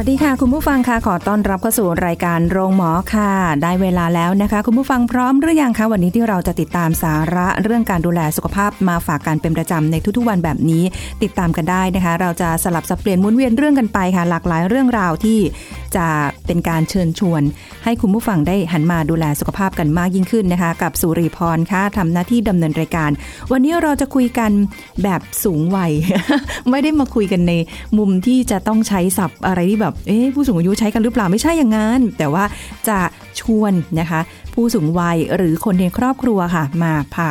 วัสดีค่ะ คุณผู้ฟังค่ะขอต้อนรับเข้าสู่รายการโรงหมอค่ะ ได้เวลาแล้วนะคะ คุณผู้ฟังพร้อมหรือยังคะวันนี้ที่เราจะติดตามสาระเรื่องการดูแลสุขภาพมาฝากกันเป็นประจำในทุกๆวันแบบนี้ ติดตามกันได้นะคะ เราจะสลับสับเปลี่ยนมุนเวียนเรื่องกันไปค่ะ หลากหลายเรื่องราวที่จะเป็นการเชิญชวน ให้คุณผู้ฟังได้หันมาดูแลสุขภาพกันมากยิ่งขึ้นนะคะ กับสุริพรค่ะทำหน้าที่ดำเนินรายการ วันนี้เราจะคุยกันแบบสูงวัย ไม่ได้มาคุยกันในมุมที่จะต้องใช้ศัพท์อะไรที่แบบเอ๊ผู้สูงอายุใช้กันหรือเปล่าไม่ใช่อย่างนั้น แต่ว่าจะชวนนะคะ ผู้สูงวัยหรือคนในครอบครัวค่ะ มาพา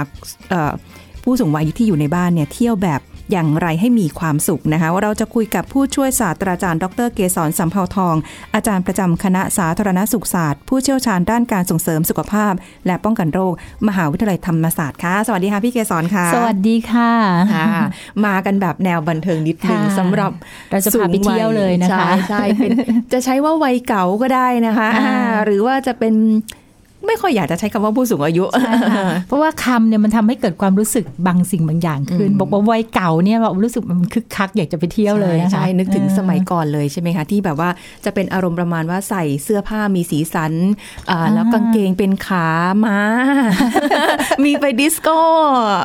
ผู้สูงวัยที่อยู่ในบ้านเนี่ยเที่ยวแบบ อย่างไรให้มีความสุขนะคะว่าเราจะคุยกับผู้ช่วยศาสตราจารย์ ดรเกษรสัมเภาทอง อาจารย์ประจำคณะสาธารณสุขศาสตร์ ผู้เชี่ยวชาญด้านการส่งเสริมสุขภาพ และป้องกันโรค มหาวิทยาลัยธรรมศาสตร์ค่ะ สวัสดีค่ะพี่เกษรค่ะ สวัสดีค่ะค่ะมากันแบบแนวบันเทิงนิดนึงค่ะสำหรับเราจะพาไปเที่ยวเลยนะคะใช่ใช่เป็นจะใช้ว่าวัยเก่าก็ได้นะคะอ่าอ่าหรือว่าจะเป็น ไม่ค่อยอยากจะใช้คำว่าผู้สูงอายุใช่ค่ะเพราะว่าคำเนี่ยมันทำให้เกิดความรู้สึกบางสิ่งบางอย่างขึ้นอืมบอกว่าวัยเก่าเนี่ยเรารู้สึกมันคึกคักอยากจะไปเที่ยวเลยนะคะใช่ใช่ นึกถึงเออสมัยก่อนเลยใช่ไหมคะ ที่แบบว่าจะเป็นอารมณ์ประมาณว่าใส่เสื้อผ้ามีสีสันอ่าอ่าแล้วกางเกงเป็นขาม้า มีไปดิสโก้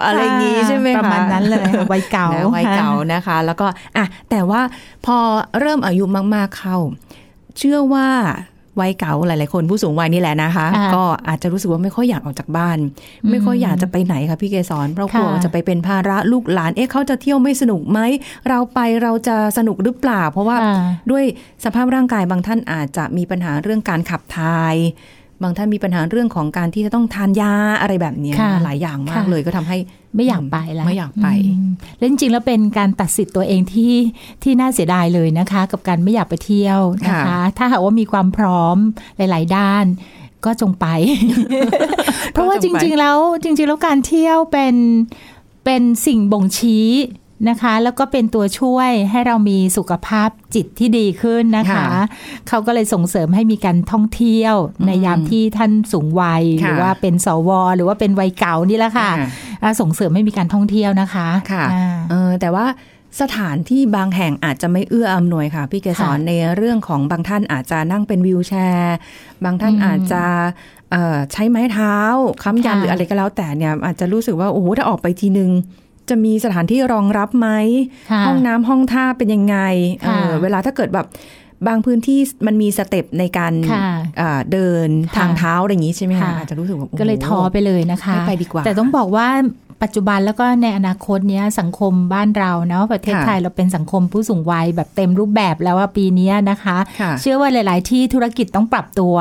อะไรอย่างงี้ใช่ไหมคะประมาณนั้นเลยค่ะวัยเก่านะวัยเก่านะคะ แล้วก็อะแต่ว่าพอเริ่มอายุมากๆเข้า เชื่อว่า วัยเก่าหลาย ๆ คนผู้สูงวัยนี่แหละนะคะอ่าก็อาจจะรู้สึกว่าไม่ค่อยอยากออกจากบ้านอืมไม่ค่อยอยากจะไปไหนค่ะพี่เกสรเพราะกลัวค่ะจะไปเป็นภาระลูกหลานเอ๊ะเขาจะเที่ยวไม่สนุกไหมเราไปเราจะสนุกหรือเปล่า เพราะว่าค่ะด้วยสภาพร่างกายบางท่านอาจจะมีปัญหาเรื่องการขับถ่ายบางท่านมีปัญหาเรื่องของการที่จะต้องทานยาอะไรแบบเนี้ยค่ะหลายอย่างมากค่ะเลยก็ทำให้ ไม่อยากไปแล้วไม่อยากไปอืมแล้วจริงๆแล้วเป็นการตัดสิทธิ์ตัวเองที่ที่น่าเสียดายเลยนะคะ กับการไม่อยากไปเที่ยวนะคะค่ะถ้าหากว่ามีความพร้อมหลาย ๆ ด้านก็จงไป เพราะว่าจริง ๆ แล้วจริง ๆ แล้วการเที่ยวเป็นเป็นสิ่งบ่งชี้ นะคะ แล้วก็เป็นตัวช่วยให้เรามีสุขภาพจิตที่ดีขึ้นนะคะค่ะเขาก็เลยส่งเสริมให้มีการท่องเที่ยว ในยามที่ท่านสูงวัย หรือค่ะว่าเป็นสว หรือว่าเป็นวัยเก่านี่แหละค่ะอ่าอ่าส่งเสริมให้มีการท่องเที่ยวนะคะค่ะอ่าเออแต่ว่าสถานที่บางแห่งอาจจะไม่เอื้ออำนวยค่ะ พี่เกสรค่ะในเรื่องของบางท่านอาจจะนั่งเป็นวิวแชร์ บางท่านอืมอาจจะเอ่อใช้ไม้เท้าค้ำยันค่ะหรืออะไรก็แล้วแต่เนี่ยอาจจะรู้สึกว่าโอ้โหถ้าออกไปทีนึง จะมีสถานที่รองรับไหมค่ะห้องน้ำห้องท่าเป็นยังไงเอค่ะอเวลาถ้าเกิดแบบบางพื้นที่มันมีสเต็ปในการค่ะเอ่อเดินค่ะทางเท้าอะไรอย่างนี้ใช่ไหมคะค่ะอาจจะรู้สึกว่าโโหก็เลยท้อไปเลยนะคะไม่ไปดีกว่าแต่ต้องบอกว่า ปัจจุบันแล้วก็ในอนาคตเนี้ยสังคมบ้านเราเนาะประเทศค่ะไทยเราเป็นสังคมผู้สูงวัยแบบเต็มรูปแบบแล้วว่าปีเนี้ยนะคะค่ะเชื่อว่าหลาย ๆ ที่ธุรกิจต้องปรับตัว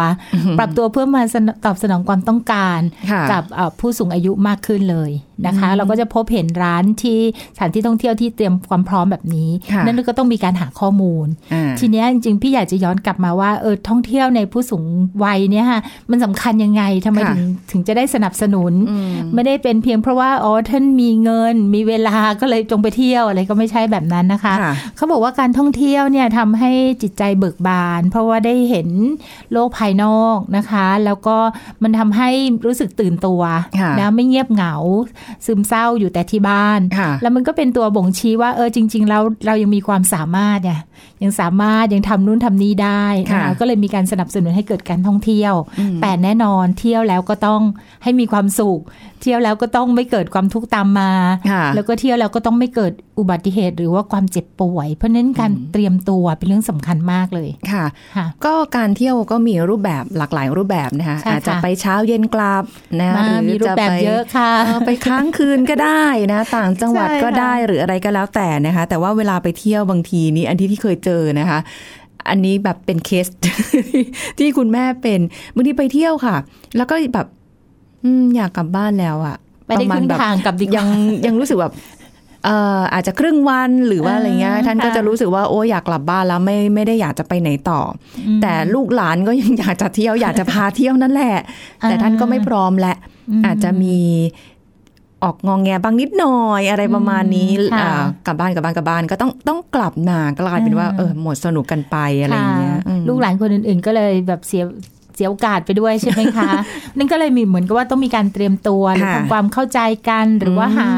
ปรับตัวเพื่อมาสนตอบสนองความต้องการค่ะกับเอ่อผู้สูงอายุมากขึ้นเลยนะคะอืมเราก็จะพบเห็นร้านที่สถานที่ท่องเที่ยวที่เตรียมความพร้อมแบบนี้ค่ะนั่นก็ต้องมีการหาข้อมูลอ่าทีเนี้ยจริงๆพี่อยากจะย้อนกลับมาว่าเออท่องเที่ยวในผู้สูงวัยเนี่ยค่ะมันสำคัญยังไงทำไมค่ะถึงถึงจะได้สนับสนุนอืมไม่ได้เป็นเพียงเพราะว่าอ๋อท่านมีเงิน มีเวลาก็เลยจงไปเที่ยวอะไรก็ไม่ใช่แบบนั้นนะคะค่ะเขาบอกว่าการท่องเที่ยวเนี่ยทำให้จิตใจเบิกบาน เพราะว่าได้เห็นโลกภายนอกนะคะ แล้วก็มันทำให้รู้สึกตื่นตัวค่ะนะไม่เงียบเหงา ซึมเศร้าอยู่แต่ที่บ้านค่ะแล้วมันก็เป็นตัวบ่งชี้ว่าเออจริง ๆ แล้วเรายังมีความสามารถเนี่ยยังสามารถยังทำนู่นทำนี่ได้นะค่ะคะก็เลยมีการสนับสนุนให้เกิดการท่องเที่ยวอืมแต่แน่นอนเที่ยวแล้วก็ต้องให้มีความสุข เที่ยวแล้วก็ต้องไม่เกิดความทุกข์ตามมาค่ะแล้วก็เที่ยวแล้วก็ต้องไม่เกิดอุบัติเหตุหรือว่าความเจ็บป่วย เพราะฉะนั้นการเตรียมตัวเป็นเรื่องสำคัญมากเลยค่ะค่ะ ก็การเที่ยวก็มีรูปแบบหลากหลายรูปแบบนะคะใช่ค่ะอาจจะไปเช้าเย็นกลับนะมาหรือมีรูปแบบจไปเยอะค่ะเออไปค้างคืนก็ได้นะ ต่างจังหวัดใช่ก็ได้ค่ะหรืออะไรก็แล้วแต่นะคะ แต่ว่าเวลาไปเที่ยวบางทีนี้อันที่ที่เคยเจอนะคะอันนี้แบบเป็นเคสที่คุณแม่เป็นบางทีไปเที่ยวค่ะ แล้วก็แบบอืมอยากกลับบ้านแล้วอะ ไปได้ประคมาณรึ่งแบบทางกลับดีกว่ายังยังรู้สึกแบบเอ่ออาจจะครึ่งวันหรือว่าอะไรเงี้ยอ่าท่านก็ค่ะจะรู้สึกว่าโอ้อยากกลับบ้านแล้วไม่ไม่ได้อยากจะไปไหนต่ออมแต่ลูกหลานก็ยังอยากจะเที่ยวอยากจะพาเที่ยวนั่นแหละอ่าแต่ท่านก็ไม่พร้อมแหละมอาจจะมีออกงองแงบางนิดหน่อยอะไรประมาณนี้อืมค่ะอ่ากลับบ้านกลับบ้านกลับบ้านก็ต้องต้องกลับนากลายเป็นว่าอ่าเออหมดสนุกกันไปอะไรอย่างเงี้ยค่ะอืมลูกหลานคนอื่น ๆ ก็เลยแบบเสีย เสียโอกาสไปด้วยใช่ไหมคะ นั่นก็เลยมีเหมือนกับว่าต้องมีการเตรียมตัวหรือค่ะทำความเข้าใจกันหรือว่าอืมหา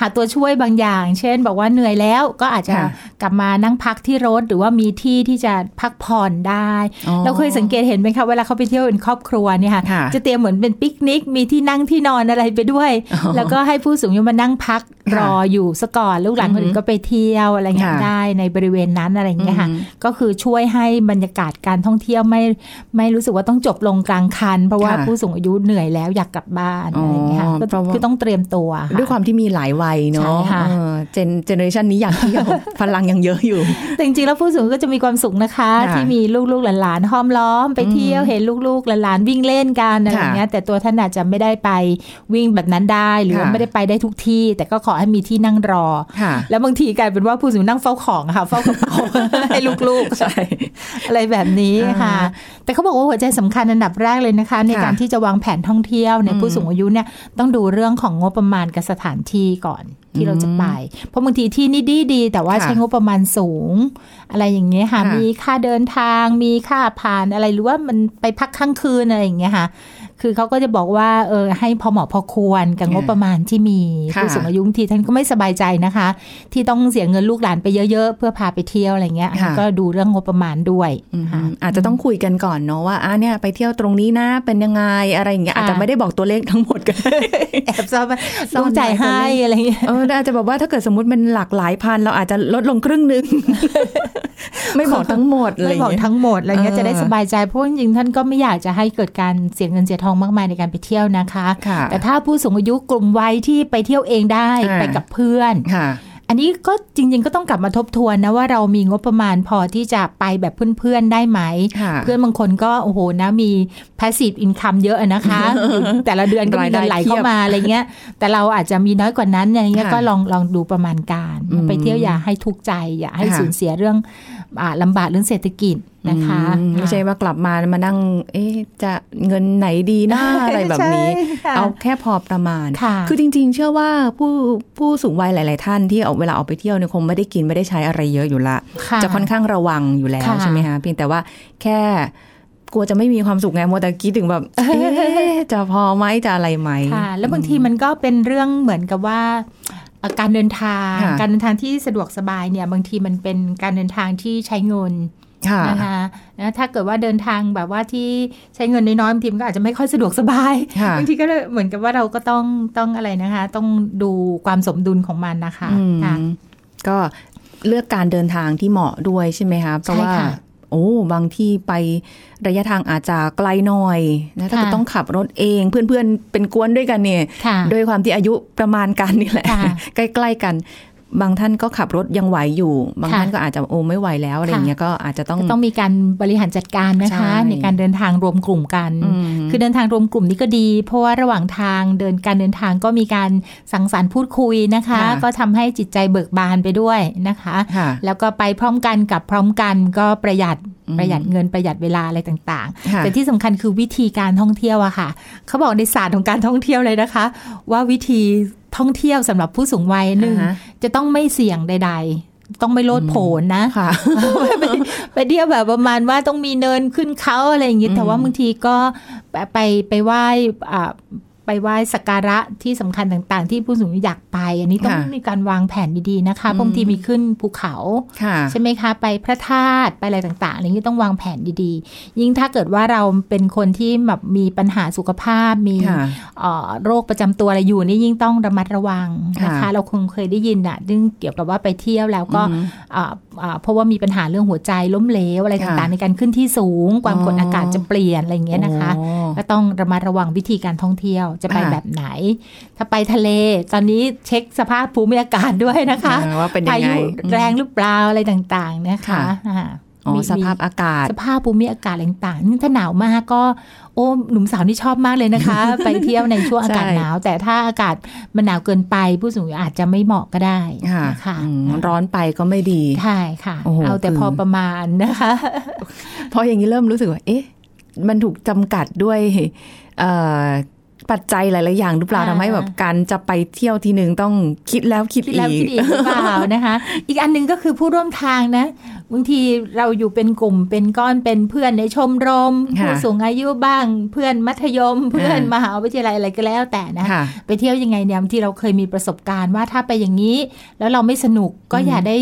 หาตัวช่วยบางอย่าง เช่น บอกว่าเหนื่อยแล้วก็อาจจะค่ะกลับมานั่งพักที่รถ หรือว่ามีที่ที่จะพักผ่อนได้อ๋อเราเคยสังเกตเห็นไหมคะเวลาเขาไปเที่ยวเป็นครอบครัวเนี่ยค่ะค่ะจะเตรียมเหมือนเป็นปิกนิก มีที่นั่งที่นอนอะไรไปด้วยอ๋อแล้วก็ให้ผู้สูงอายุมานั่งพักค่ะรออยู่ซะก่อนลูกหลานคนอื่นก็ไปเที่ยวอะไรเงี้ยค่ะได้ในบริเวณนั้นอะไรอย่างเงี้ยค่ะอืมก็คือช่วยให้บรรยากาศการท่องเที่ยวไม่ไม่รู้สึกว่าต้องจบลงกลางคัน เพราะว่าค่ะผู้สูงอายุเหนื่อยแล้วอยากกลับบ้านอะไรอย่างเงี้ยค่ะอ๋อก็เพราะว่าคือต้องเตรียมตัวค่ะด้วยความที่มีหลายวัยใช่เนาะค่ะเออเจนเจเนอเรชันนี้อยากเที่ยวพลังยังเยอะอยู่แต่จริงๆแล้วผู้สูงอายุก็จะมีความสุขนะคะค่ะที่มีลูกๆหลานๆห้อมล้อมไปเที่ยวเห็นลูกๆหลานๆวิ่งเล่นกันอะไรอย่างเงี้ยแต่ตัวท่านอาจจะไม่ได้ไปวิ่งแบบนั้นได้ หรือว่าค่ะไม่ได้ไปได้ทุกที่ แต่ก็ขอให้มีที่นั่งรอค่ะแล้วบางทีกลายเป็นว่าผู้สูงอายุนั่งเฝ้าของอะค่ะเฝ้ากระเป๋าให้ลูกๆใช่อะไรแบบนี้ค่ะอ่าแต่เขาบอกว่าหัวใจสำคัญอันดับแรกเลยนะคะ ในค่ะการที่จะวางแผนท่องเที่ยวในอืมผู้สูงอายุเนี่ยต้องดูเรื่องของงบประมาณกับสถานที่ก่อนที่เราจะไป เพราะบางทีที่นี่ดีดีๆแต่ว่าค่ะใช้งบประมาณสูง อะไรอย่างเงี้ยค่ะค่ะ มีค่าเดินทาง มีค่าผ่านอะไรหรือว่ามันไปพักค้างคืนอะไรอย่างเงี้ยค่ะ คือเขาก็จะบอกว่าเออให้พอเหมาะพอควรกับงบประมาณที่มีค่ะผู้สูงอายุบางทีท่านก็ไม่สบายใจนะคะ ที่ต้องเสียเงินลูกหลานไปเยอะๆ เพื่อพาไปเที่ยวอะไรเงี้ยค่ะก็ดูเรื่องงบประมาณด้วยอืมค่ะอาจจะต้องคุยกันก่อนเนาะว่าอะเนี่ยไปเที่ยวตรงนี้นะเป็นยังไงอะไรอย่างเงี้ยค่ะอาจจะไม่ได้บอกตัวเลขทั้งหมดกันแอบซ่อนซ่ต้ออนงจ่ายไว้ให้ตัวเลขอะไรเงี้ยเออแต่อาจจะบอกว่าถ้าเกิดสมมติเป็นหลักหลายพัน เราอาจจะลดลงครึ่งหนึ่งไม่บอกทั้งหมดอะไรอไม่ย่างบอกเงี้ยทั้งหมดอะไรเงี้ยเออจะได้สบายใจเพราะจริงๆท่านก็ไม่อยากจะให้เกิดการเสียเงินเสียทองมากมายในการไปเที่ยวนะคะค่ะแต่ถ้าผู้สูงอายุกลุ่มวัยที่ไปเที่ยวเองได้อ่าไปกับเพื่อนค่ะอันนี้ก็จริง ๆ ก็ต้องกลับมาทบทวนนะว่าเรามีงบประมาณพอที่จะไปแบบเพื่อนๆได้ไหมค่ะเพื่อนบางคนก็โอ้โหนะมี passive income เยอะอะนะคะ แต่ละเดือนก็มีเงินไหลเข้ามาอะไรเงี้ย แต่เราอาจจะมีน้อยกว่านั้นอะไรเงี้ยค่ะก็ลองลองดูประมาณการอืมไปเที่ยวอย่าให้ทุกข์ใจ อย่าให้ค่ะสูญเสียเรื่องอ่าลำบากเรื่องเศรษฐกิจ นะคะอืมไม่ใช่ว่ากลับมามานั่ง เอ๊ะจะเงินไหนดีนะอะไรแบบนี้ใช่ค่ะเอาแค่พอประมาณค่ะคือจริง ๆ เชื่อว่าผู้ผู้สูงวัยหลาย ๆ ท่านที่เอาเวลาออกไปเที่ยวเนี่ยคงไม่ได้กินไม่ได้ใช้อะไรเยอะอยู่ละค่ะจะค่อนข้างระวังอยู่แล้วค่ะใช่ไหมคะเพียงแต่ว่าแค่กลัวจะไม่มีความสุขไงมัวแต่คิดถึงแบบเอ๊ะจะพอไหมจะอะไรไหมค่ะแล้วบางทีมันก็เป็นเรื่องเหมือนกับว่าเอ่อการเดินทางค่ะการเดินทางที่สะดวกสบายเนี่ยบางทีมันเป็นการเดินทางที่ใช้เงินค่ะ นะคะนะถ้าเกิดว่าเดินทางแบบว่าที่ใช้เงินน้อยๆบางทีมันก็อาจจะไม่ค่อยสะดวกสบายค่ะบางทีก็เลยเหมือนกับว่าเราก็ต้องต้องอะไรนะคะ ต้องดูความสมดุลของมันนะคะอืมค่ะก็เลือกการเดินทางที่เหมาะด้วยใช่ไหมคะเพราะใช่ว่าค่ะโอ้บางที่ไประยะทางอาจจะไกลหน่อยนะถ้าเกิดค่ะต้องขับรถเองเพื่อนๆเป็นกวนด้วยกันเนี่ยค่ะด้วยความที่อายุประมาณกันนี่แหละค่ะใกล้ๆกัน บางท่านก็ขับรถยังไหวอยู่ บางค่ะท่านก็อาจจะโอ้ไม่ไหวแล้วอะไรอย่างเงี้ยก็อาจจะต้องก็ต้องมีการบริหารจัดการนะคะใช่ในการเดินทางรวมกลุ่มกันอืมคือเดินทางรวมกลุ่มนี่ก็ดี เพราะว่าระหว่างทางเดินการเดินทางก็มีการสังสรรค์พูดคุยนะคะค่ะก็ทำให้จิตใจเบิกบานไปด้วยนะคะค่ะแล้วก็ไปพร้อมกันกับพร้อมกันก็ประหยัดอืมประหยัดเงินประหยัดเวลาอะไรต่างค่ะๆแต่ที่สำคัญคือวิธีการท่องเที่ยวอะค่ะ เขาบอกในศาสตร์ของการท่องเที่ยวเลยนะคะ ว่าวิธี ท่องเที่ยวสำหรับผู้สูงวัยหนึ่งอ่าฮะจะต้องไม่เสี่ยงใด ๆต้องไม่โลดโผนนะค่ะไปไปเที่ยวแบบประมาณว่าต้องมีเนินขึ้นเขาอะไรอย่างงี้อืมแต่ว่าบางทีก็ไปไปไปไหว้อ่าไปไหว้สักการะที่สำคัญต่างๆ ที่ผู้สูงอายุอยากไป อันนี้ต้องค่ะมีการวางแผนดีๆนะคะอืมบางทีมีขึ้นภูเขาค่ะใช่ไหมคะ ไปพระธาตุไปอะไรต่างๆอะไรนี้ต้องวางแผนดีๆ ยิ่งถ้าเกิดว่าเราเป็นคนที่แบบมีปัญหาสุขภาพมีค่ะเอ่อโรคประจำตัวอะไรอยู่นี่ยิ่งต้องระมัดระวังนะคะค่ะเราคงเคยได้ยินอะเรื่องเกี่ยวกับว่าไปเที่ยวแล้วก็อืมอ่าอ่า เพราะว่ามีปัญหาเรื่องหัวใจล้มเหลวอะไรค่ะต่างๆ ในการขึ้นที่สูง ความกดอ๋อออากาศจะเปลี่ยนอะไรอย่างเงี้ยนะคะโอ้ก็ต้องระมัดระวังวิธีการท่องเที่ยวจะไปค่ะแบบไหน ถ้าไปทะเล ตอนนี้เช็คสภาพภูมิอากาศด้วยนะคะอ่าว่าเป็นยัพางไงยุแรงหรือเปล่าอะไรต่างๆนะคะค่ะอ่าอ๋อมีสภาพอากาศ สภาพภูมิอากาศอะไรต่างๆนี่ถ้าหนาวมากก็ โอ้หนุ่มสาวนี่ชอบมากเลยนะคะ ไปเที่ยวในช่วงอากาศใช่หนาว แต่ถ้าอากาศมันหนาวเกินไป ผู้สูงอายุอาจจะไม่เหมาะก็ได้ค่ะนะคะอืมร้อนไปก็ไม่ดีใช่ค่ะโอ้โหเอาแต่คือพอประมาณนะคะเพราะอย่างนี้เริ่มรู้สึกว่า เอ๊ะ มันถูกจำกัดด้วยเอ่อปัจจัยหลาย ๆ อย่างหรือเปล่าอ่าทำให้แบบการจะไปเที่ยวทีหนึ่งต้องคิดแล้วคิดคิดอีแล้วคิกดอีกหรือเปล่านะคะ อีกอันหนึงก็คือผู้ร่วมทางนะ บางทีเราอยู่เป็นกลุ่มเป็นก้อนเป็นเพื่อนในชมรมค่ะผู้สูงอายุบ้าง เพื่อนมัธยม เพื่อนอ่ามมหาวิทยาลัยอะไรก็แล้วแต่นะค่ะไปเที่ยวยังไงเนี่ยบางทีเราเคยมีประสบการณ์ว่าถ้าไปอย่างนี้ แล้วเราไม่สนุกก็อย่าได้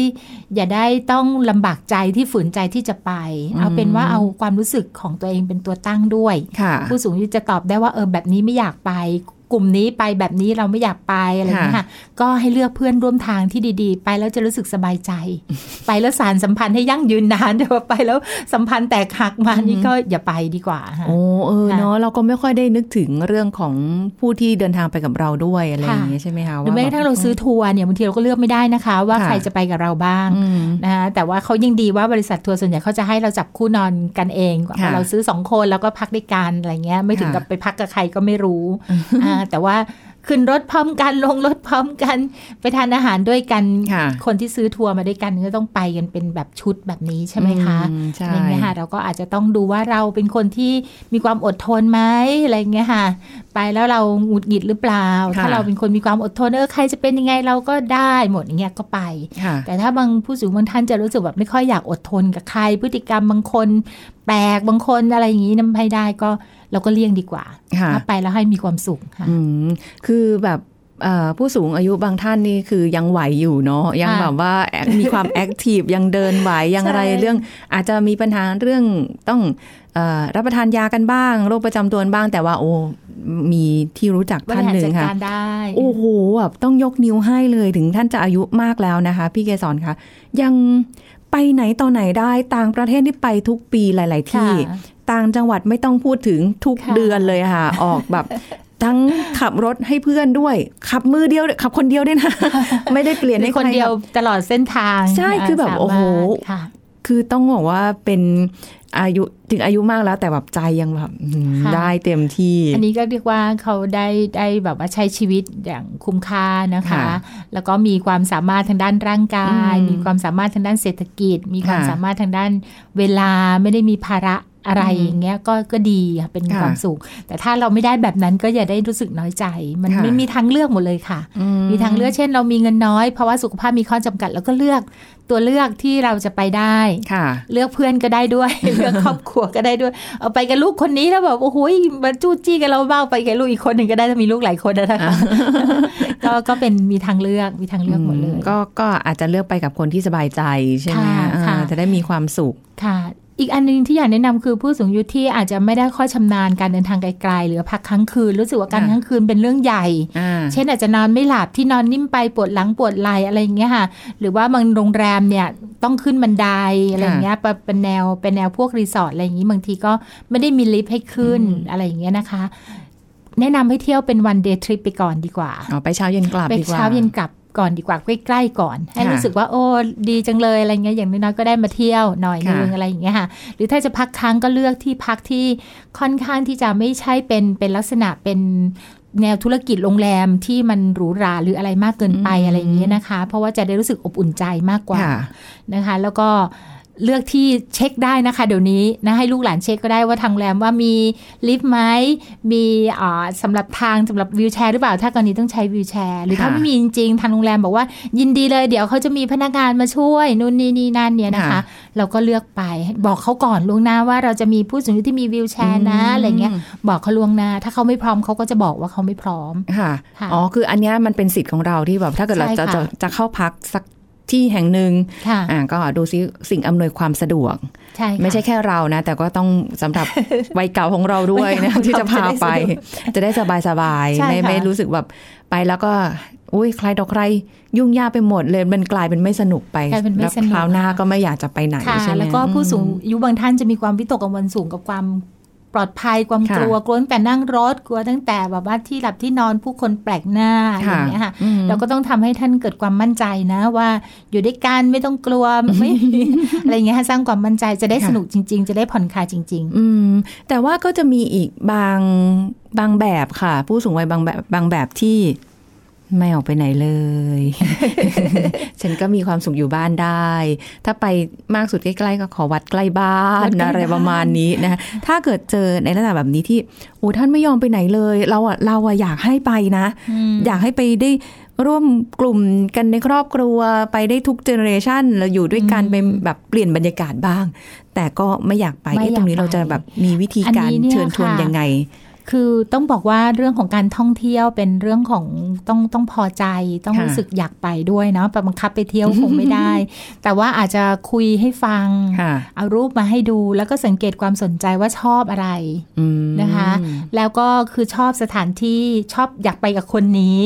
อย่าได้ต้องลำบากใจที่ฝืนใจที่จะไป เอาเป็นว่าเอาความรู้สึกของตัวเองเป็นตัวตั้งด้วยค่ะผู้สูงอายุจะตอบได้ว่าเออแบบนี้ไม่อยากไป กลุ่มนี้ไปแบบนี้เราไม่อยากไปอะไรอย่างเงี้ยค่ะก็ให้เลือกเพื่อนร่วมทางที่ดีๆ ไปแล้วจะรู้สึกสบายใจ ไปแล้วสารสัมพันธ์ให้ยั่งยืนนานแต่ว่าไปแล้วสัมพันธ์แตกหักมานี่ก็อย่าไปดีกว่าค่ะโอ้เออค่ะเนาะเราก็ไม่ค่อยได้นึกถึงเรื่องของผู้ที่เดินทางไปกับเราด้วยอะไรอย่างเงี้ยใช่ไหมคะหรือแม้กระทั่งเราซื้อทัวร์เนี่ยบางทีเราก็เลือกไม่ได้นะคะ ว่าค่ะใครจะไปกับเราบ้างอืมนะคะแต่ว่าเขายังดีว่าบริษัททัวร์ส่วนใหญ่เขาจะให้เราจับคู่นอนกันเองค่ะเราซื้อสองคนแล้วก็พักด้วยกันอะไรเงี้ยไม่ถึงค่ะกับไปพักกับใครก็ไม่รู้อ่าแต่ว่าขึ้นรถพร้อมกันลงรถพร้อมกัน ไปทานอาหารด้วยกันค่ะคนที่ซื้อทัวร์มาด้วยกันก็ต้องไปกันเป็นแบบชุดแบบนี้ใช่ไหมคะอืมใช่อะไรเงี้ยค่ะเราก็อาจจะต้องดูว่าเราเป็นคนที่มีความอดทนไหมอะไรเงี้ยค่ะ ไปแล้วเราหงุดหงิดหรือเปล่าค่ะถ้าเราเป็นคนมีความอดทนเออใครจะเป็นยังไงเราก็ได้หมดอย่างเงี้ยก็ไปค่ะแต่ถ้าบางผู้สูงบางท่านจะรู้สึกแบบไม่ค่อยอยากอดทนกับใครพฤติกรรมบางคนแปลกบางคนอะไรอย่างนี้นำให้ได้ก็ เราก็เลี่ยงดีกว่าค่ะถ้าไปแล้วให้มีความสุขค่ะอืมคือแบบเอ่อผู้สูงอายุบางท่านนี่คือยังไหวอยู่เนาะยังค่ะแบบว่าแอคมีความแอคทีฟยังเดินไหวยังอะไรใช่เรื่องอาจจะมีปัญหาเรื่องต้องเออรับประทานยากันบ้าง โรคประจำตัวบ้างแต่ว่าโอ้มีที่รู้จักบริท่านหารหนึ่งจัดค่ะการได้โอ้โหแบบต้องยกนิ้วให้เลยถึงท่านจะอายุมากแล้วนะคะ พี่เกศรคะยัง ไปไหนต่อไหนได้ต่างประเทศที่ไปทุกปีหลาย ๆ ที่ค่ะต่างจังหวัดไม่ต้องพูดถึงทุกค่ะเดือนเลยค่ะ ออกแบบทั้งขับรถให้เพื่อนด้วย ขับมือเดียวด้วยขับคนเดียวด้วยนะ ไม่ได้เปลี่ยนมีให้คนใรเดียวขับตลอดเส้นทาง ใช่คือแบบสามารถโอ้โห ค่ะคือต้องบอกว่าเป็นอายุถึงอายุมากแล้วแต่แบบใจยังแบบอืมค่ะได้เต็มที่ อันนี้ก็เรียกว่าเขาได้ได้แบบว่าใช้ชีวิตอย่างคุ้มค่านะคะค่ะแล้วก็มีความสามารถทางด้านร่างกายอืมมีความสามารถทางด้านเศรษฐกิจ มีความค่ะสามารถทางด้านเวลาไม่ได้มีภาระ อะไรอืมอย่างเงี้ยก็ก็ดีค่ะเป็นค่ะความสุข แต่ถ้าเราไม่ได้แบบนั้นก็อย่าได้รู้สึกน้อยใจ มันค่ะไม่มีทางเลือกหมดเลยค่ะอืมีทางเลือกเช่น เรามีเงินน้อยเพราะว่าสุขภาพมีข้อจำกัด แล้วก็เลือกตัวเลือกที่เราจะไปได้ค่ะ เลือกเพื่อนก็ได้ด้วยเลือกครอบครัวก็ได้ด้วย เอาไปกับลูกคนนี้แล้วแบบโอ้โหมาจู้จี้กันเราบ้างไปกับลูกอีกคนหนึ่งก็ได้ถ้ามีลูกหลายคนนะคะก็ก็เป็นมีทางเลือกมีทางเลือกหมดเลย ก็ก็อาจจะเลือกไปกับคนที่สบายใจใช่ไหมค่ะอ่าค่ะจะได้มีความสุขค่ะ อีกอันหนึ่งที่อยากแนะนำคือผู้สูงอายุที่อาจจะไม่ได้ค่อยชำนาญการเดินทางไกลๆหรือพักค้างคืน รู้สึกว่าการค่ะค้างคืนเป็นเรื่องใหญ่อ่าเช่นอาจจะนอนไม่หลับที่นอนนิ่มไปปวดหลังปวดไหล่อะไรอย่างเงี้ยค่ะ หรือว่าบางโรงแรมเนี่ยต้องขึ้นบันไดอะไรอย่างเงี้ยเป็นเป็นแนวเป็นแนวพวกรีสอร์ทอะไรอย่างงี้บางทีก็ไม่ได้มีลิฟต์ให้ขึ้นอะไรอย่างเงี้ยนะคะ แนะนำให้เที่ยวเป็น one day trip ไปก่อนดีกว่าอ๋อไปเช้าเย็นกลับไปดีกว่าเช้าเย็นกลับ ก่อนดีกว่าใกล้ๆก่อน ให้ค่ะรู้สึกว่าโอ้ดีจังเลยอะไรเงี้ยอย่างน้อยๆก็ได้มาเที่ยวหน่อยนึงค่ะอะไรอย่างเงี้ยค่ะหรือถ้าจะพักค้างก็เลือกที่พักที่ค่อนข้างที่จะไม่ใช่เป็นเป็นลักษณะเป็นแนวธุรกิจโรงแรมที่มันหรูหราหรืออะไรมากเกินไปอะไรอย่างเงี้ยนะคะ เพราะว่าจะได้รู้สึกอบอุ่นใจมากกว่าค่ะนะคะ แล้วก็ เลือกที่เช็คได้นะคะ เดี๋ยวนี้นะให้ลูกหลานเช็คก็ได้ว่าทางโรงแรมว่ามีลิฟต์ไหมมีอ่าสำหรับทางสำหรับวิวแชร์หรือเปล่า ถ้ากรณีต้องใช้วิวแชร์หรือถ้าค่ะไม่มีจริงๆทางโรงแรมบอกว่ายินดีเลย เดี๋ยวเขาจะมีพนักงานมาช่วยนู่นนี่นี่นั่นเนี่ยนะคะค่ะเราก็เลือกไปบอกเขาก่อนล่วงหน้าว่าเราจะมีผู้สูงอายุที่มีวิวแชร์นะอะไรเงี้ยบอกเขาล่วงหน้า ถ้าเขาไม่พร้อมเขาก็จะบอกว่าเขาไม่พร้อมค่ะค่ะอ๋อคืออันเนี้ยมันเป็นสิทธิ์ของเราที่แบบถ้าเกิดเราใช่จะค่ะจะจะเข้าพักสัก ที่แห่งหนึ่งค่ะอ่าก็ดูซิสิ่งอำนวยความสะดวกใช่ค่ะไม่ใช่แค่เรานะ แต่ก็ต้องสำหรับวัยเก่าของเราด้วยวัยนะเก่าที่จะพาไป จะได้สบายสบายๆใช่ไม่ค่ะไม่รู้สึกแบบไปแล้วก็อุ้ยใครต่อใคร ยุ่งยากไปหมดเลยมันกลายเป็นไม่สนุกไปกลายเป็นไม่แล้วสนุกคราวหน้าก็ไม่อยากจะไปไหนค่ะใช่ไหมแล้วก็ผู้สูงอืมอายุบางท่านจะมีความวิตกกังวลสูงกับความ ปลอดภัยความค่ะกลัวกลัวตั้งแต่นั่งรถกลัวตั้งแต่แบบว่าที่หลับที่นอนผู้คนแปลกหน้าอย่างเงี้ยค่ะอืมเราก็ต้องทำให้ท่านเกิดความมั่นใจนะว่าอยู่ด้วยกันไม่ต้องกลัวไม่อะไรเงี้ยค่ะสร้างความมั่นใจจะได้ค่ะสนุกจริง ๆ จะได้ผ่อนคลายจริงอืมแต่ว่าก็จะมีอีกบางบางแบบค่ะ ผู้สูงวัยบางแบบบางแบบที่ ไม่ออกไปไหนเลย ฉันก็มีความสุขอยู่บ้านได้ ถ้าไปมากสุดใกล้ๆก็ขอวัดใกล้บ้านวัดใกล้บ้านอะไรประมาณนี้นะคะถ้าเกิดเจอในลักษณะแบบนี้ที่โอ้ท่านไม่ยอมไปไหนเลย เราอะเราอะอยากให้ไปนะๆอืมอยากให้ไปได้ร่วมกลุ่มกันในครอบครัวไปได้ทุกเจเนอเรชันเราอยู่ด้วยกันอืมไปแบบเปลี่ยนบรรยากาศบ้าง แต่ก็ไม่อยากไปไม่เอ๊ะตรงนี้อยากเราจะไปแบบมีวิธีการอันนี้เนี่ยเชิญชวนค่ะยังไง คือต้องบอกว่าเรื่องของการท่องเที่ยวเป็นเรื่องของต้องต้องพอใจ ต้องค่ะรู้สึกอยากไปด้วยเนาะไปบังคับไปเที่ยวคงไม่ได้ แต่ว่าอาจจะคุยให้ฟังค่ะเอารูปมาให้ดูแล้วก็สังเกตความสนใจว่าชอบอะไรอืมนะคะ แล้วก็คือชอบสถานที่ชอบอยากไปกับคนนี้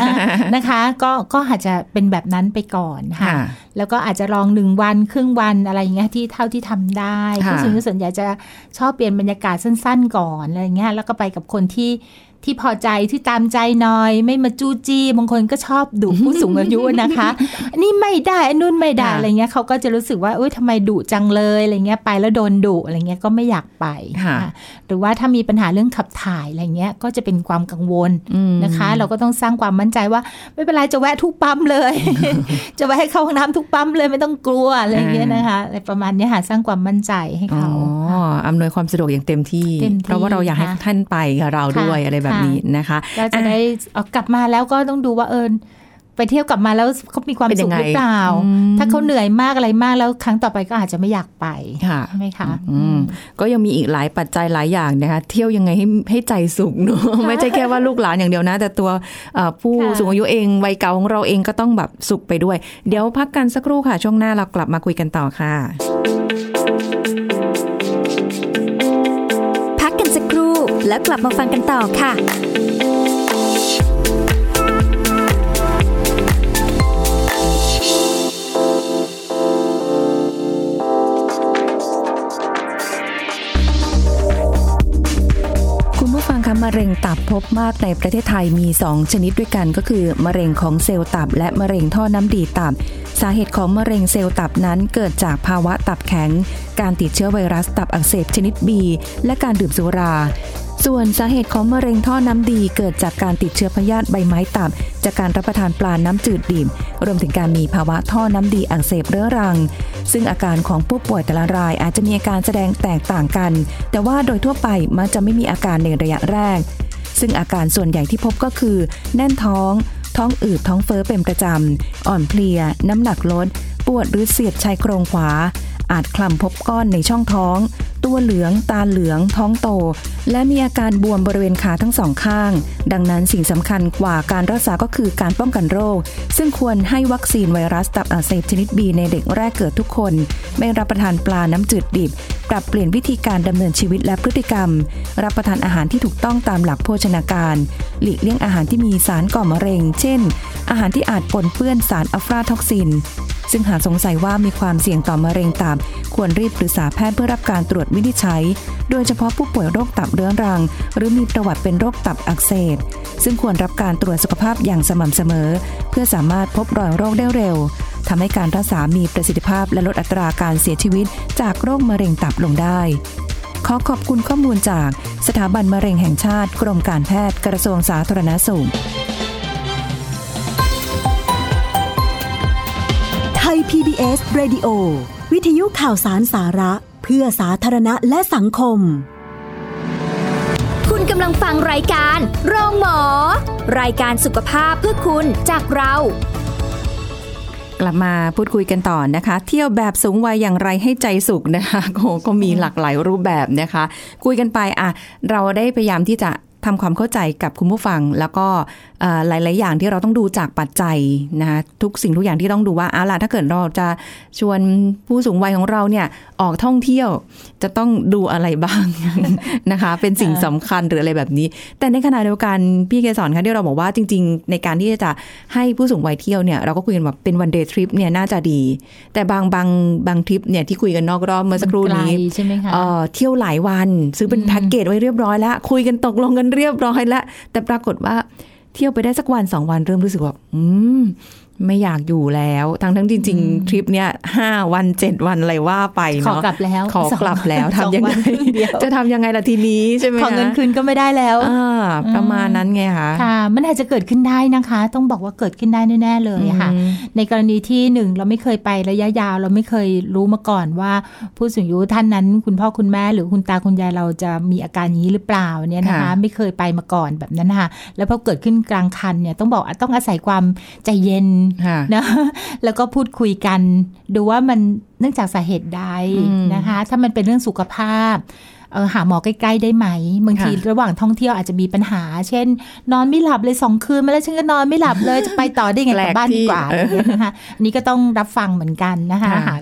อะนะคะ ก็ก็อาจจะเป็นแบบนั้นไปก่อนค่ะค่ะแล้วก็อาจจะลองหนึ่งวันครึ่งวันอะไรอย่างเงี้ยที่เท่าที่ทำได้ค่ะผู้สูงอายุส่วนใหญ่จะชอบเปลี่ยนบรรยากาศสั้น ๆ ก่อนอะไรเงี้ยแล้วก็ไปกับคนที่ ที่พอใจที่ตามใจหน่อย ไม่มาจู้จี้บางคนก็ชอบดุผู้สูงอายุนะคะอันนี่ไม่ได้อันนู้นไม่ได้ค่ะอะไรเงี้ยเขาก็จะรู้สึกว่าเอ้ยทำไมดุจังเลยอะไรเงี้ยไปแล้วโดนดุอะไรเงี้ยก็ไม่อยากไปค่ะค่ะหรือว่าถ้ามีปัญหาเรื่องขับถ่ายอะไรเงี้ยก็จะเป็นความกังวลอืมนะคะ เราก็ต้องสร้างความมั่นใจว่า ไม่เป็นไรจะแวะทุกปั๊มเลย จะแวะให้เข้าห้องน้ำทุกปั๊มเลยไม่ต้องกลัวอะไรอย่างเงี้ยนะคะอะไรประมาณเนี้ยค่ะสร้างความมั่นใจให้อ๋อเขาอำนวยความสะดวกอย่างเต็มที่เต็มที่เพราะว่าเราอยากให้ค่ะท่านไปกับเราด้วยค่ะอะไรแบบค่ะนี้นะคะก็จะได้เอากลับมาแล้วก็ต้องดูว่าเออไปเที่ยวกลับมาแล้วเขามีความเป็นยัสุขงไงหรือเปล่าอืมถ้าเขาเหนื่อยมากอะไรมากแล้วครั้งต่อไปก็อาจจะไม่อยากไปค่ะใช่ไหมคะอืมก็ยังมีอีกหลายปัจจัยหลายอย่างนะคะ เที่ยวยังไงให้ให้ใจสุขเนอะไม่ใช่แค่ว่าลูกหลานอย่างเดียวนะ แต่ตัวเอ่อผู้ค่ะสูงอายุเองวัยเก่าของเราเองก็ต้องแบบสุขไปด้วย เดี๋ยวพักกันสักครู่ค่ะ ช่วงหน้าเรากลับมาคุยกันต่อค่ะ แล้วกลับมาฟังกันต่อค่ะคุณผู้ฟังคะมะเร็งตับพบมากในประเทศไทยมี 2 ชนิดด้วยกันก็คือ มะเร็งของเซลล์ตับ และมะเร็งท่อน้ำดีตับ สาเหตุของมะเร็งเซลล์ตับนั้นเกิดจากภาวะตับแข็ง การติดเชื้อไวรัสตับอักเสบชนิด B และการดื่มสุรา ส่วนสาเหตุของมะเร็งท่อน้ำดีเกิดจากการติดเชื้อพยาธิใบไม้ตับ จากการรับประทานปลาน้ำจืดดิบรวมถึงการมีภาวะท่อน้ำดีอักเสบเรื้อรัง ซึ่งอาการของผู้ป่วยแต่ละรายอาจจะมีอาการแสดงแตกต่างกัน แต่ว่าโดยทั่วไปมักจะไม่มีอาการในระยะแรก ซึ่งอาการส่วนใหญ่ที่พบก็คือ แน่นท้อง ท้องอืดท้องเฟ้อเป็นประจำอ่อนเพลีย น้ำหนักลด ปวดหรือเสียดชายโครงขวาอาจคลำพบก้อนในช่องท้อง ตัวเหลือง ตาเหลือง ท้องโต และมีอาการบวมบริเวณขาทั้งสองข้าง ดังนั้นสิ่งสำคัญกว่าการรักษาก็คือการป้องกันโรค ซึ่งควรให้วัคซีนไวรัสตับอักเสบชนิดบีในเด็กแรกเกิดทุกคน ไม่รับประทานปลาน้ำจืดดิบ ปรับเปลี่ยนวิธีการดำเนินชีวิตและพฤติกรรม รับประทานอาหารที่ถูกต้องตามหลักโภชนาการ หลีกเลี่ยงอาหารที่มีสารก่อมะเร็ง เช่น อาหารที่อาจปนเปื้อนสารอะฟลาท็อกซิน ซึ่งหากสงสัยว่ามีความเสี่ยงต่อมะเร็งตับ ควรรีบปรึกษาแพทย์เพื่อรับการตรวจวินิจฉัย โดยเฉพาะผู้ป่วยโรคตับเรื้อรัง หรือมีประวัติเป็นโรคตับอักเสบ ซึ่งควรรับการตรวจสุขภาพอย่างสม่ำเสมอ เพื่อสามารถพบรอยโรคได้เร็วทำให้การรักษามีประสิทธิภาพและลดอัตราการเสียชีวิต จากโรคมะเร็งตับลงได้ ขอขอบคุณข้อมูลจาก สถาบันมะเร็งแห่งชาติ กรมการแพทย์กระทรวงสาธารณสุข PBS Radio วิทยุข่าวสารสาระ เพื่อสาธารณะและสังคม คุณกำลังฟังรายการโรงหมอ รายการสุขภาพเพื่อคุณจากเรากลับมาพูดคุยกันต่อนะคะ เที่ยวแบบสูงวัยอย่างไรให้ใจสุขนะคะโอ้ก็มีหลากหลายรูปแบบนะคะ คุยกันไปอะ เราได้พยายามที่จะ ทำความเข้าใจกับคุณผู้ฟัง แล้วก็เอ่อหลาย ๆ อย่างที่เราต้องดูจากปัจจัยนะคะทุกสิ่งทุกอย่างที่ต้องดูว่าเอาล่ะถ้าเกิดเราจะชวนผู้สูงวัยของเราเนี่ยออกท่องเที่ยวจะต้องดูอะไรบ้างนะคะ เป็นสิ่งสำคัญหรืออะไรแบบนี้ แต่ในขณะเดียวกันพี่เกสรคะที่เราบอกว่าจริง ๆ ในการที่จะให้ผู้สูงวัยเที่ยวเนี่ยเราก็คุยกันว่าเป็นวันเดย์ทริปเนี่ยน่าจะดี แต่บางบางบางทริปเนี่ยที่คุยกันนอกรอบเมื่อสักครู่นี้ไกลใช่ไหมคะเอ่อเที่ยวหลายวัน ซื้อเป็นแพ็กเกจไว้เรียบร้อยแล้ว คุยกันตกลงกันเรียบร้อยแล้วแต่ปรากฏว่าเที่ยวไปได้สักวันสองวันเริ่มรู้สึกว่า อืม ไม่อยากอยู่แล้ว ทั้งทั้งจริง ๆ ทริปเนี้ยห้าวันเจ็ดวันอะไรว่าไปขอเนาะกลับแล้ว ขอกลับแล้วสอทำยังไงวันครึ่เดียวจะทำยังไงล่ะทีนี้ใช่ไหมขอเงินคะคืนก็ไม่ได้แล้วอ่าประมาณนั้นไงคะค่ะมันอาจจะเกิดขึ้นได้นะคะ ต้องบอกว่าเกิดขึ้นได้แน่ๆเลยค่ะอืมในกรณีที่หนึ่งเราไม่เคยไประยะยาว เราไม่เคยรู้มาก่อนว่า ผู้สูงอายุท่านนั้น คุณพ่อคุณแม่หรือคุณตาคุณยายเราจะมีอาการนี้หรือเปล่าเนี่ยนะคะค่ะไม่เคยไปมาก่อนแบบนั้นนะคะแล้วพอเกิดขึ้นกลางคันเนี่ยต้องบอกต้องอาศัยความใจเย็นค่ะนะแล้วก็พูดคุยกัน ดูว่ามันเนื่องจากสาเหตุใดอืมนะคะ ถ้ามันเป็นเรื่องสุขภาพเออ หาหมอใกล้ๆได้ไหมบางทีค่ะระหว่างท่องเที่ยวอาจจะมีปัญหา เช่น นอนไม่หลับเลยสองคืนมาแล้วฉันก็นอนไม่หลับเลยจะไปต่อได้ไงกลับบ้านดีกว่าแปลกที่อะไรอย่างเงี้ยนะคะอันนี้ก็ต้องรับฟังเหมือนกันนะคะค่ะหา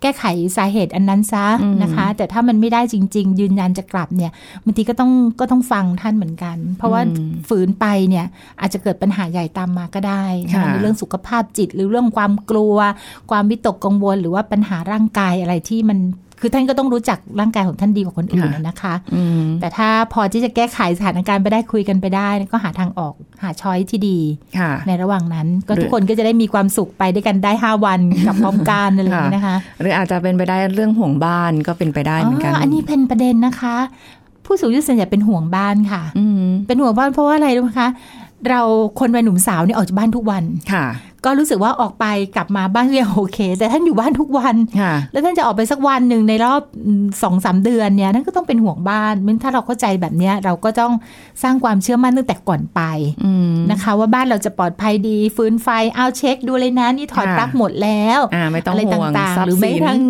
แก้ไขสาเหตุอันนั้นซะอืมนะคะ แต่ถ้ามันไม่ได้จริง ๆ ยืนยันจะกลับเนี่ยบางทีก็ต้องก็ต้องฟังท่านเหมือนกัน เพราะว่าอืมฝืนไปเนี่ยอาจจะเกิดปัญหาใหญ่ตามมาก็ได้นะคะค่ะในเรื่องสุขภาพจิตหรือเรื่องความกลัว ความวิตกกังวล หรือว่าปัญหาร่างกายอะไรที่มัน คือท่านก็ต้องรู้จักร่างกายของท่านดีกว่าคนอื่นนะนะคะอืมแต่ถ้าพอที่จะแก้ไขสถานการณ์ไปได้คุยกันไปได้ ก็หาทางออกหาช้อยที่ดีค่ะในระหว่างนั้น ก็หรือทุกคนก็จะได้มีความสุขไปด้วยกันได้ 5 วันกับพร้อมกันอะไรอย่างนี้นะคะ หรืออาจจะเป็นไปได้เรื่องห่วงบ้านก็เป็นไปได้เหมือนกันอันนี้เป็นประเด็นนะคะ ผู้สูงอายุส่วนใหญ่เป็นห่วงบ้านค่ะอืมเป็นห่วงบ้านเพราะว่าอะไรรู้ไหมคะ เราคนวัยหนุ่มสาวเนี่ยออกจากบ้านทุกวันค่ะ ก็รู้สึกว่าออกไปกลับมาบ้านก็ยังโอเค แต่ท่านอยู่บ้านทุกวันค่ะแล้วท่านจะออกไปสักวันหนึ่งในรอบสองสามเดือนเนี่ยท่านก็ต้องเป็นห่วงบ้านมันถ้าเราเข้าใจแบบเนี้ยเราก็ต้องสร้างความเชื่อมั่นตั้งแต่ก่อนไปอืมนะคะ ว่าบ้านเราจะปลอดภัยดี ฟื้นไฟเอาเช็คดูเลยนะนี่ถอดค่ะปลั๊กหมดแล้วอ่าไม่ต้องอะไรห่วงต่างทรัๆพหรือย์แม้สิกนระทั่ง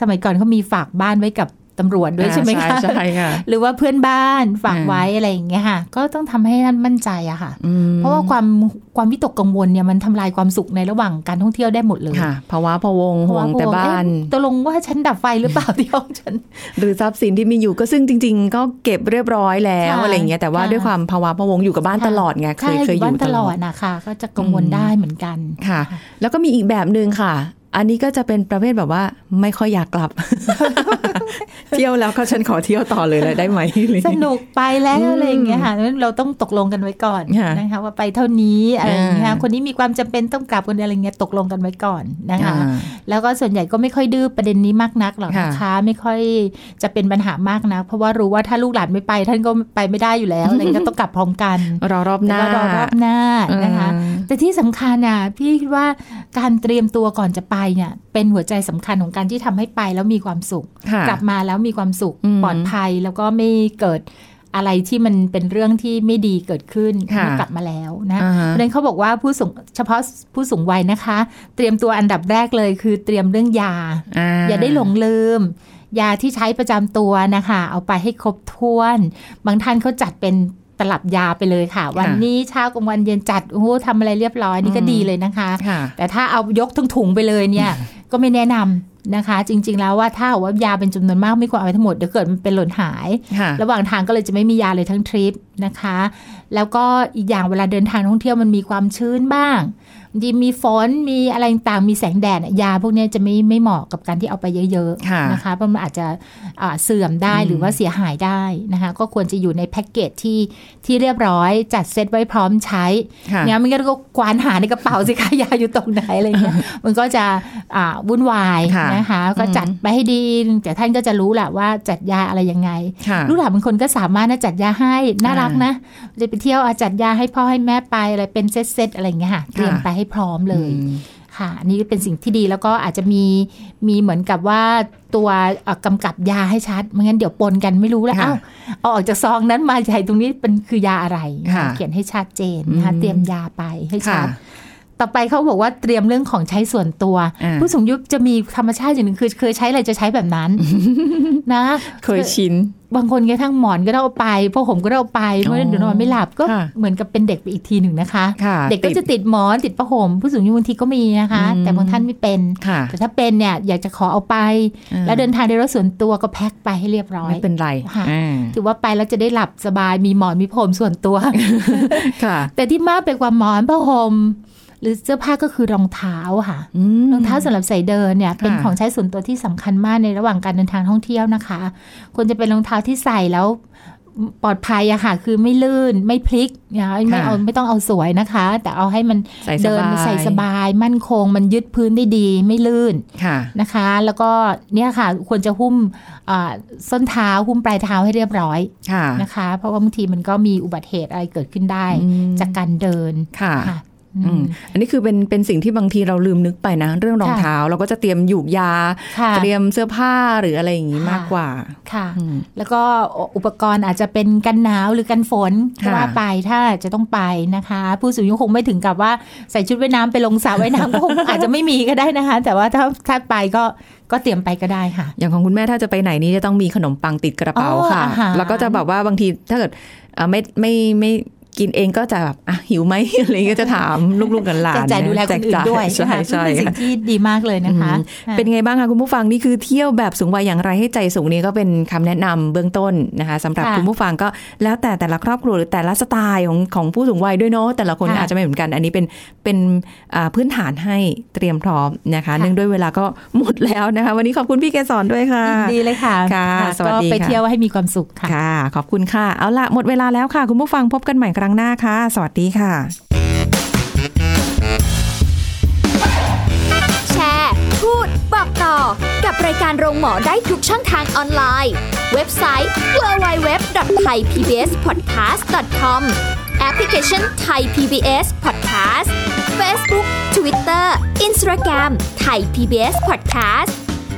สมัยก่อนเขามีฝากบ้านไว้กับ ตำรวจด้วยใช่ไหมอ่าคะใช่ค่ะหรือว่าเพื่อนบ้านฝากอ่าไว้อะไรอย่างเงี้ยค่ะ ก็ต้องทำให้ท่านมั่นใจอะค่ะอืมเพราะว่าความความวิตกกังวลเนี่ยมันทำลายความสุขในระหว่างการท่องเที่ยวได้หมดเลยค่ะภาวะพะวงห่วงแต่บ้านเอ๊ะตกลงว่าฉันดับไฟหรือเปล่าที่ห้องฉัน หรือทรัพย์สินที่มีอยู่ก็ซึ่งจริง ๆ ก็เก็บเรียบร้อยแล้วค่ะอะไรอย่างเงี้ยแต่ว่าค่ะด้วยความภาวะพะวงอยู่กับบ้านตลอดไงเคใช่ยเคยอบ้านยู่ตตลลออดดนะคะก็จะกังวลได้เหมือนกันค่ะ แล้วก็มีอีกแบบหนึ่งค่ะ อันนี้ก็จะเป็นประเภทแบบว่าไม่ค่อยอยากกลับ เที่ยวแล้วก็ฉันขอเที่ยวต่อเลยเลยได้ไหมอะไรอย่างสเงี้ยนุกไปแล้วอืมอะไรอย่างเงี้ยค่ะงั้นเราต้องตกลงกันไว้ก่อนค่ะนะคะว่าไปเท่านี้อะไรอย่างเงี้ยอ่าคนนี้มีความจำเป็นต้องกลับคนอะไรเงี้ยตกลงกันไว้ก่อนนะคะอ่าแล้วก็ส่วนใหญ่ก็ไม่ค่อยดื้อประเด็นนี้มากนักหรอกนะคะค่ะไม่ค่อยจะเป็นปัญหามากนัก เพราะว่ารู้ว่าถ้าลูกหลานไม่ไป ท่านก็ไปไม่ได้อยู่แล้วอะไรเงี้ยก็ต้องกลับพร้อมกันรอรอบหน้าแล้วก็รอรอบหน้านะคะอืมแต่ที่สำคัญอะพี่คิดว่าการเตรียมตัวก่อนจะไปเนี่ยเป็นหัวใจสำคัญของการที่ทำให้ไปแล้วมีความสุขค่ะกลับมาแล้วมีความสุขอืมปลอดภัยแล้วก็ไม่เกิดอะไรที่มันเป็นเรื่องที่ไม่ดีเกิดขึ้นค่ะเมื่อกลับมาแล้วนะอ่าฮะเพราะฉะนั้นเขาบอกว่าผู้สูงเฉพาะผู้สูงวัยนะคะ เตรียมตัวอันดับแรกเลยคือเตรียมเรื่องยา อย่าได้หลงลืม ยาที่ใช้ประจำตัวนะคะ เอาไปให้ครบถ้วน บางท่านเขาจัดเป็นต ลับยาไปเลยค่ะ วันนี้เช้ากลางวันเย็นจัดโอ้โหทำอะไรเรียบร้อยนี่ก็อืมดีเลยนะคะค่ะแต่ถ้าเอายกทั้งถุงไปเลยเนี่ย ก็ไม่แนะนำนะคะ จริง ๆ แล้วว่าถ้าว่ายาเป็นจำนวนมากไม่ควรเอาไปทั้งหมดเดี๋ยวเกิดมันเป็นหล่นหายค่ะระหว่างทางก็เลยจะไม่มียาเลยทั้งทริปนะคะ แล้วก็อีกอย่างเวลาเดินทางท่องเที่ยวมันมีความชื้นบ้าง บางทีมีฝนมีอะไรต่างๆมีแสงแดดอะยาพวกเนี้ยจะไม่ไม่เหมาะกับการที่เอาไปเยอะค่ะๆนะคะเพราะมันอาจจะอ่าเสื่อมได้หรือว่าเสียหายได้นะคะก็ควรจะอยู่ในแพ็กเกจที่ที่เรียบร้อยจัดเซตไว้พร้อมใช้ค่ะงั้นมันก็ควานหาในกระเป๋าสิคะยาอยู่ตรงไหนอะไรเงี้ยมันก็จะอ่าวุ่นวายค่ะนะคะก็จัดไปให้ดีแต่ท่านก็จะรู้แหละว่าจัดยาอะไรยังไงค่ะลูกหลานบางคนก็สามารถนะจัดยาให้น่ารักนะจะไปเที่ยวอาจัดยาให้พ่อให้แม่ไปอะไรเป็นเซตๆอะไรอย่างเงี้ยค่ะเตรียมไปให้พร้อมเลยอืมค่ะอันนี้เป็นสิ่งที่ดีแล้วก็อาจจะมีมีเหมือนกับว่าตัวเอ่อกำกับยาให้ชัดไม่งั้นเดี๋ยวปนกันไม่รู้แล้วค่ะเอ้าเอาออกจากซองนั้นมาใหญ่ตรงนี้เป็นคือยาอะไรค่ะเขียนให้ชัดเจนนะคะอืมเตรียมยาไปให้ชัค่ะด ต่อไปเขาบอกว่าเตรียมเรื่องของใช้ส่วนตัวอ่าผู้สูงอายุจะมีธรรมชาติอย่างหนึ่งคือ เคยใช้อะไรจะใช้แบบนั้น นะ เคยชินบางคนกระทั่งหมอนก็ได้เอาไปผ้าห่มก็ได้เอาไปเมื่อเดี๋ยวนอนไม่หลับก็ค่ะเหมือนกับเป็นเด็กไปอีกทีหนึ่งนะคะค่ะเด็กก็ติดจะติดหมอนติดผ้าห่มผู้สูงอายุบางทีก็มีนะคะอืมแต่บางท่านไม่เป็นค่ะแต่ถ้าเป็นเนี่ยอยากจะขอเอาไปอ่าแล้วเดินทางในรถส่วนตัวก็แพ็คไปให้เรียบร้อยไม่เป็นไรค่ะอ่าถือว่าไปแล้วจะได้หลับสบายมีหมอนมีผ้าห่มส่วนตัวค่ะแต่ที่มากไปกว่าหมอนผ้าห่ม หรือเสื้อผ้าก็คือรองเท้าค่ะอืมรองเท้าสำหรับใส่เดินเนี่ยเป็นค่ะของใช้ส่วนตัวที่สำคัญมากในระหว่างการเดินทางท่องเที่ยวนะคะควรจะเป็นรองเท้าที่ใส่แล้วปลอดภัยอะค่ะ คือไม่ลื่นไม่พลิกนะไม่เอาไม่ต้องเอาสวยนะคะ แต่เอาให้มันใส่สเดินบายใส่สบาย มั่นคง มันยึดพื้นได้ดีไม่ลื่นค่ะนะคะ แล้วก็เนี่ยค่ะควรจะหุ้มอ่าส้นเท้าหุ้มปลายเท้าให้เรียบร้อยค่ะนะคะ เพราะว่าบางทีมันก็มีอุบัติเหตุอะไรเกิดขึ้นได้อืมจากการเดินค่ะค่ะ อือืมมอันนี้คือเป็นเป็นสิ่งที่บางทีเราลืมนึกไปนะ เรื่องรองค่ะเท้าเราก็จะเตรียมหยูกยาค่ะเตรียมเสื้อผ้าหรืออะไรอย่างนี้ค่ะมากกว่าค่ะอืมแล้วก็อุปกรณ์อาจจะเป็นกันหนาวหรือกันฝนก็ค่ะว่าไปถ้าจะต้องไปนะคะ ผู้สูงอายุคงไม่ถึงกับว่าใส่ชุดว่ายน้ำไปลงสระว่ายน้ำก็คงอาจจะไม่มีก็ได้นะคะ แต่ว่าถ้าถ้าไปก็ก็เตรียมไปก็ได้ค่ะ อย่างของคุณแม่ถ้าจะไปไหนนี่จะต้องมีขนมปังติดกระเป๋าอ๋อค่ะอาหารแล้วก็จะแบบว่าบางทีถ้าเกิดเอ่อไม่ไม่ไม่ กินเองก็จะแบบอะหิวไหมอะไรอย่างเงี้ยก็จะถามลูกๆกันหลานแจกจ่ายดูแลคนอื่นด้วยใช่นะคะใช่ซึ่งเป็นสิ่ค่ะงที่ดีมากเลยนะคะอืมเป็นไงบ้างคะคุณผู้ฟังนี่คือเที่ยวแบบสูงวัยอย่างไรให้ใจสูงนี้ก็เป็นคำแนะนำเบื้องต้นนะคะสำหรับค่ะคุณผู้ฟังก็แล้วแต่แต่ละครอบครัวหรือแต่ละสไตล์ของของผู้สูงวัยด้วยเนาะแต่ละคนค่ะอาจจะไม่เหมือนกัน อันนี้เป็นเป็นอ่าพื้นฐานให้เตรียมพร้อมนะคะค่ะเนื่องด้วยเวลาก็หมดแล้วนะคะ วันนี้ขอบคุณพี่เกสรด้วยค่ะยินดีเลยค่ะค่ะสวัสดีก็ไปค่ะเที่ยวให้มีความสุขค่ะค่ะ ขอบคุณค่ะเอาละหมดเวลาแล้วค่ะ คุณผู้ฟังพบกันใหม่ครั้งหน้าค่ะ สวัสดีค่ะ แชร์ พูด บอกต่อ กับรายการโรงหมอได้ทุกช่องทางออนไลน์ เว็บไซต์ www.thaipbspodcast.com แอปพลิเคชัน Thai PBS Podcast Facebook Twitter Instagram Thai PBS Podcast